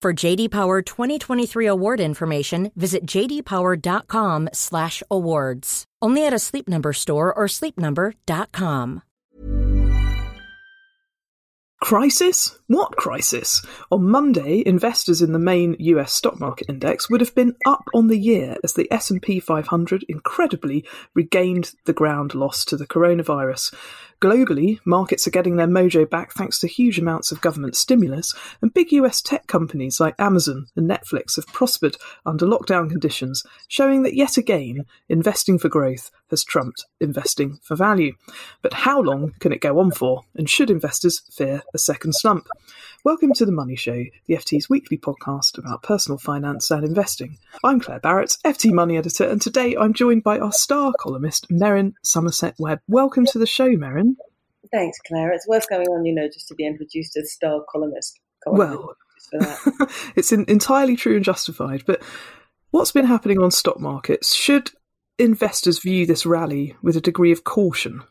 For JD Power 2023 award information, visit jdpower.com/awards. Only at a Sleep Number store or sleepnumber.com. Crisis? What crisis? On Monday, investors in the main US stock market index would have been up on the year as the S&P 500 incredibly regained the ground lost to the coronavirus. Globally, markets are getting their mojo back thanks to huge amounts of government stimulus, and big US tech companies like Amazon and Netflix have prospered under lockdown conditions, showing that yet again, investing for growth has trumped investing for value. But how long can it go on for, and should investors fear a second slump? Welcome to The Money Show, the FT's weekly podcast about personal finance and investing. I'm Claire Barrett, FT Money Editor, and today I'm joined by our star columnist, Merryn Somerset Webb. Welcome to the show, Merryn. Thanks, Claire. It's worth going on, you know, just to be introduced as star columnist. Well, it's in, entirely true and justified. But what's been happening on stock markets? Should investors view this rally with a degree of caution?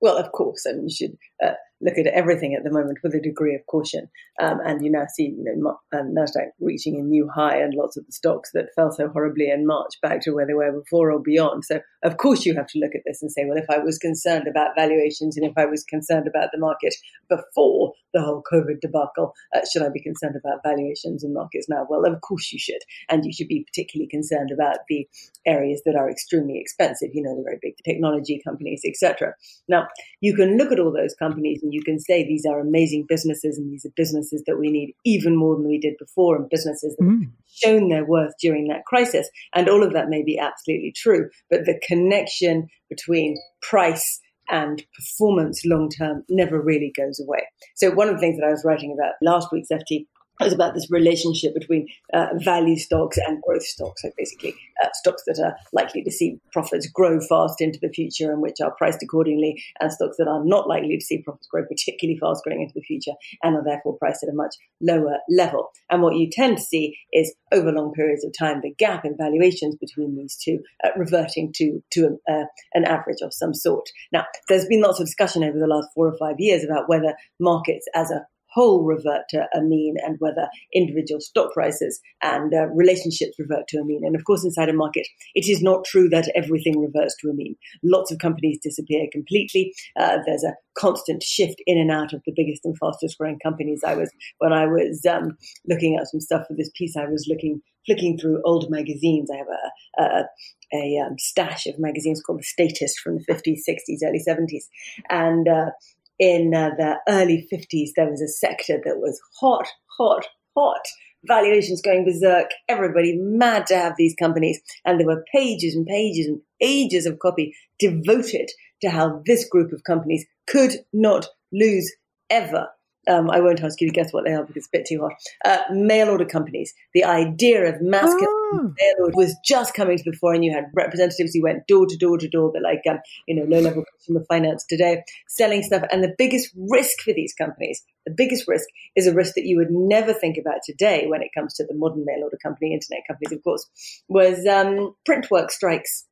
Well, of course. I mean, you should uh, look at everything at the moment with a degree of caution. Um, and you now see, you know, um, Nasdaq reaching a new high, and lots of the stocks that fell so horribly in March back to where they were before or beyond. So, of course, you have to look at this and say, well, if I was concerned about valuations and if I was concerned about the market before the whole COVID debacle, uh, should I be concerned about valuations in markets now? Well, of course you should, and you should be particularly concerned about the areas that are extremely expensive. You know, the very big technology companies, etc. Now, you can look at all those companies and you can say these are amazing businesses and these are businesses that we need even more than we did before and businesses that mm. have shown their worth during that crisis. And all of that may be absolutely true, but the connection between price and performance long term never really goes away. So one of the things that I was writing about last week's FT was about this relationship between uh, value stocks and growth stocks. So basically, uh, stocks that are likely to see profits grow fast into the future and which are priced accordingly, and stocks that are not likely to see profits grow particularly fast going into the future and are therefore priced at a much lower level. And what you tend to see is over long periods of time, the gap in valuations between these two uh, reverting to to uh, an average of some sort. Now, there's been lots of discussion over the last four or five years about whether markets as a whole revert to a mean and whether individual stock prices and uh, relationships revert to a mean. And of course, inside a market, it is not true that everything reverts to a mean. Lots of companies disappear completely. Uh, there's a constant shift in and out of the biggest and fastest growing companies. I was, when I was um, looking at some stuff for this piece, I was looking, flicking through old magazines. I have a, a a um, stash of magazines called The Statist from the 50s, 60s, early 70s. And uh, in uh, the early 50s, there was a sector that was hot, hot, hot. Valuations going berserk, everybody mad to have these companies. And there were pages and pages and pages of copy devoted to how this group of companies could not lose ever um, I won't ask you to guess what they are because it's a bit too hot. Uh, mail order companies. The idea of mass oh. mail order was just coming to the fore, and you had representatives who went door to door to door, but like um, you know, low level consumer finance today, selling stuff. And the biggest risk for these companies, the biggest risk, is a risk that you would never think about today when it comes to the modern mail order company, internet companies, of course, was um, print work strikes.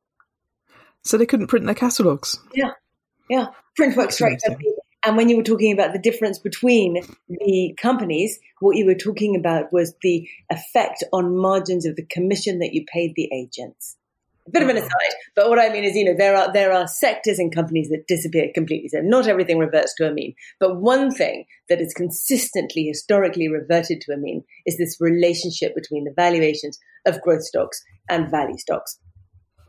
So they couldn't print their catalogues. Yeah, yeah. Print work strikes and when you were talking about the difference between the companies, what you were talking about was the effect on margins of the commission that you paid the agents. a bit of an mm-hmm. aside, but what I mean is, you know, there are there are sectors and companies that disappear completely. So not everything reverts to a mean. But one thing that is consistently, historically reverted to a mean is this relationship between the valuations of growth stocks and value stocks.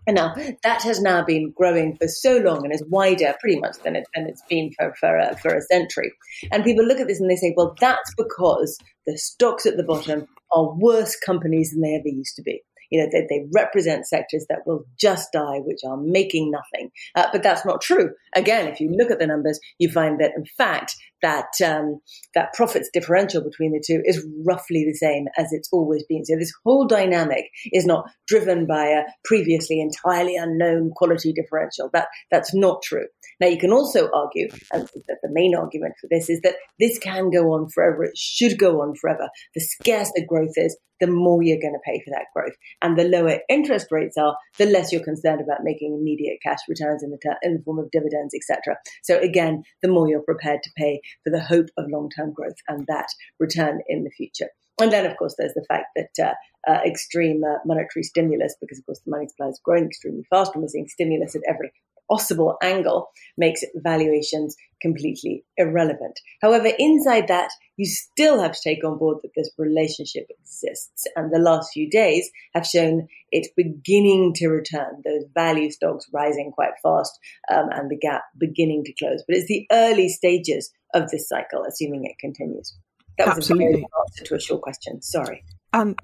And now that has now been growing for so long and is wider pretty much than, it, than it's been for, for, a, for a century. And people look at this and they say, well, that's because the stocks at the bottom are worse companies than they ever used to be. You know, they, they represent sectors that will just die, which are making nothing. Uh, but that's not true. Again, if you look at the numbers, you find that in fact that um, that profits differential between the two is roughly the same as it's always been. So this whole dynamic is not driven by a previously entirely unknown quality differential. That that's not true. Now you can also argue, and the main argument for this is that this can go on forever. It should go on forever. The scarcer growth is, the more you're going to pay for that growth. And the lower interest rates are, the less you're concerned about making immediate cash returns in the, ter- in the form of dividends, etc. So again, the more you're prepared to pay for the hope of long-term growth and that return in the future. And then, of course, there's the fact that uh, uh, extreme uh, monetary stimulus, because of course the money supply is growing extremely fast, and we're seeing stimulus at every possible angle makes valuations completely irrelevant. However, inside that, you still have to take on board that this relationship exists. And the last few days have shown it's beginning to return, those value stocks rising quite fast um, and the gap beginning to close. But it's the early stages of this cycle, assuming it continues. That was Absolutely. a very answer to a short question. Sorry. And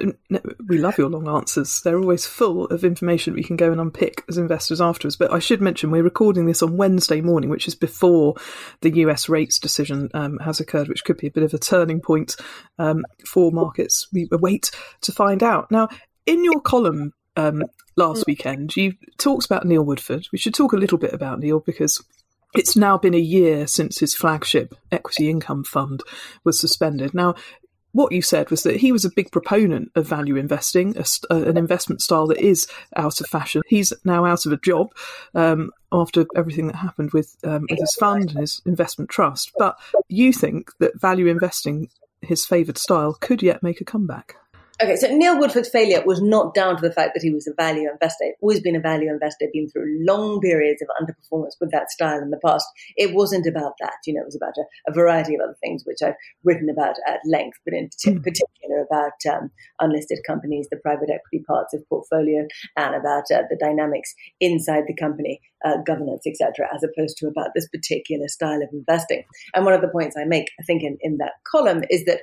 we love your long answers. They're always full of information we can go and unpick as investors afterwards. But I should mention we're recording this on Wednesday morning, which is before the US rates decision um, has occurred, which could be a bit of a turning point um, for markets. We await to find out. Now, in your column um, last weekend, you talked about Neil Woodford. We should talk a little bit about Neil because it's now been a year since his flagship equity income fund was suspended. Now, what you said was that he was a big proponent of value investing, a, an investment style that is out of fashion. He's now out of a job um, after everything that happened with, um, with his fund and his investment trust. But you think that value investing, his favoured style, could yet make a comeback? Okay, so Neil Woodford's failure was not down to the fact that he was a value investor. He's always been a value investor, been through long periods of underperformance with that style in the past. It wasn't about that. You know, it was about a, a variety of other things, which I've written about at length, but in mm. particular about um, unlisted companies, the private equity parts of portfolio, and about uh, the dynamics inside the company, uh, governance, etc., as opposed to about this particular style of investing. And one of the points I make, I think, in, in that column is that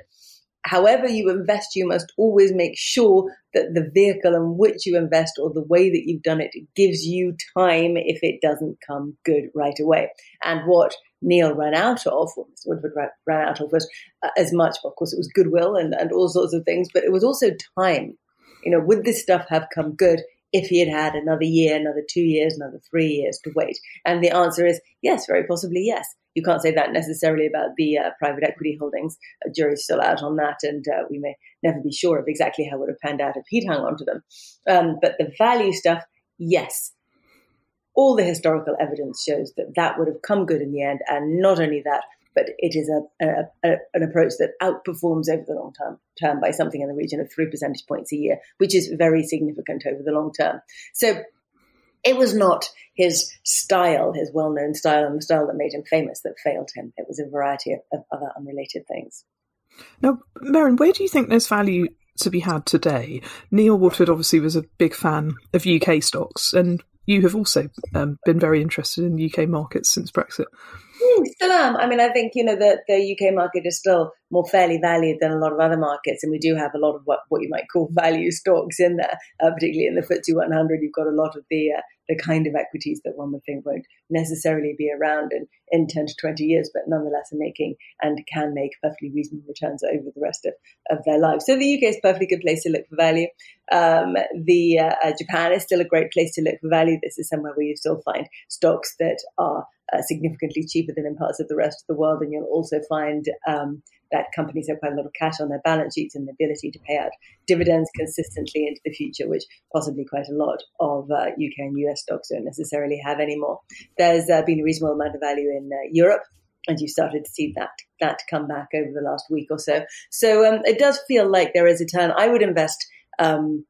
however you invest, you must always make sure that the vehicle in which you invest or the way that you've done it gives you time if it doesn't come good right away. And what Neil ran out of, Mr. Woodford ran out of, was uh, as much, of course, it was goodwill and, and all sorts of things, but it was also time. You know, would this stuff have come good if he had had another year, another two years, another three years to wait? And the answer is yes, very possibly yes. You can't say that necessarily about the uh, private equity holdings. A jury's still out on that, and uh, we may never be sure of exactly how it would have panned out if he'd hung on to them. Um, but the value stuff, yes. All the historical evidence shows that that would have come good in the end, and not only that, but it is a, a, a, an approach that outperforms over the long term, term by something in the region of three percentage points a year, which is very significant over the long term. So it was not his style, his well known style, and the style that made him famous that failed him. It was a variety of, of other unrelated things. Now, Merryn, where do you think there's value to be had today? Neil Woodford obviously was a big fan of UK stocks, and you have also um, been very interested in UK markets since Brexit. Mm, still am. I mean, I think you know the the UK market is still more fairly valued than a lot of other markets, and we do have a lot of what what you might call value stocks in there, uh, particularly in the FTSE 100. You've got a lot of the uh, the kind of equities that one would think won't necessarily be around in, in 10 to 20 years, but nonetheless are making and can make perfectly reasonable returns over the rest of, of their lives. So the UK is a perfectly good place to look for value. Um, the uh, uh, Japan is still a great place to look for value. This is somewhere where you still find stocks that are uh, significantly cheaper than in parts of the rest of the world, and you'll also find um, that companies have quite a lot of cash on their balance sheets and the ability to pay out dividends consistently into the future, which possibly quite a lot of uh, UK and US stocks don't necessarily have anymore. There's uh, been a reasonable amount of value in uh, Europe. And you've started to see that that come back over the last week or so. So um, it does feel like there is a turn. I would invest um,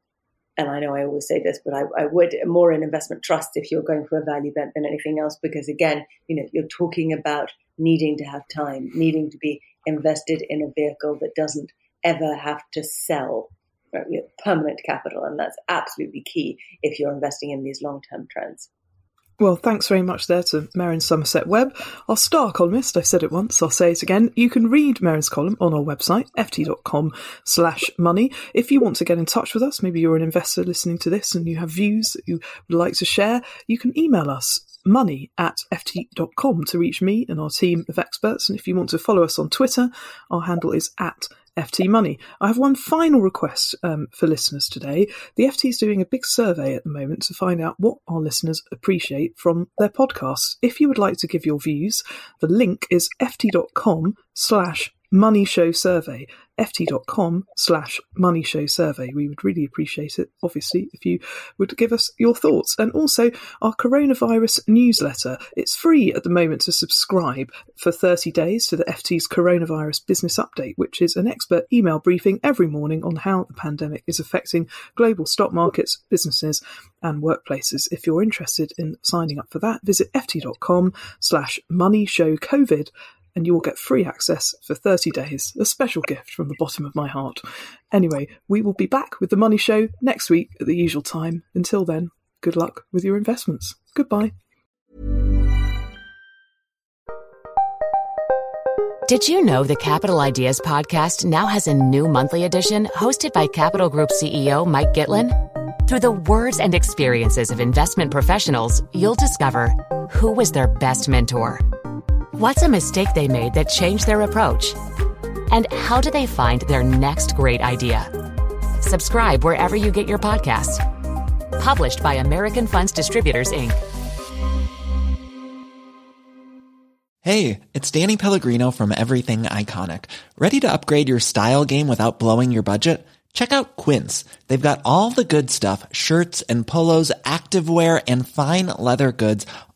and I know I always say this, but I, I would more in investment trust if you're going for a value bet than anything else, because again, you know, you're talking about needing to have time, needing to be invested in a vehicle that doesn't ever have to sell uh, right, permanent capital. And that's absolutely key if you're investing in these long term trends. Well, thanks very much there to Merryn Somerset Webb, our star columnist. I've said it once, I'll say it again. You can read Merryn's column on our website, ft.com slash money. If you want to get in touch with us, maybe you're an investor listening to this and you have views that you would like to share, you can email us money at ft.com to reach me and our team of experts. And if you want to follow us on Twitter, our handle is at FT Money. I have one final request um, for listeners today. The FT is doing a big survey at the moment to find out what our listeners appreciate from their podcasts. If you would like to give your views, the link is ft.com slash money show survey ft.com slash money show survey. We would really appreciate it obviously if you would give us your thoughts. And also our coronavirus newsletter. It's free at the moment to subscribe for 30 days to the ft's coronavirus business update which is an expert email briefing every morning on how the pandemic is affecting global stock markets businesses and workplaces. If you're interested in signing up for that visit ft.com slash money show covid and you will get free access for 30 days, a special gift from the bottom of my heart. Anyway, we will be back with the Money Show next week at the usual time. Until then, good luck with your investments. Goodbye. Did you know the Capital Ideas podcast now has a new monthly edition hosted by Capital Group CEO Mike Gitlin? Through the words and experiences of investment professionals, you'll discover who was their best mentor What's a mistake they made that changed their approach? And how do they find their next great idea? Subscribe wherever you get your podcasts. Published by American Funds Distributors, Inc. Hey, it's Danny Pellegrino from Everything Iconic. Ready to upgrade your style game without blowing your budget? Check out Quince. They've got all the good stuff shirts and polos, activewear, and fine leather goods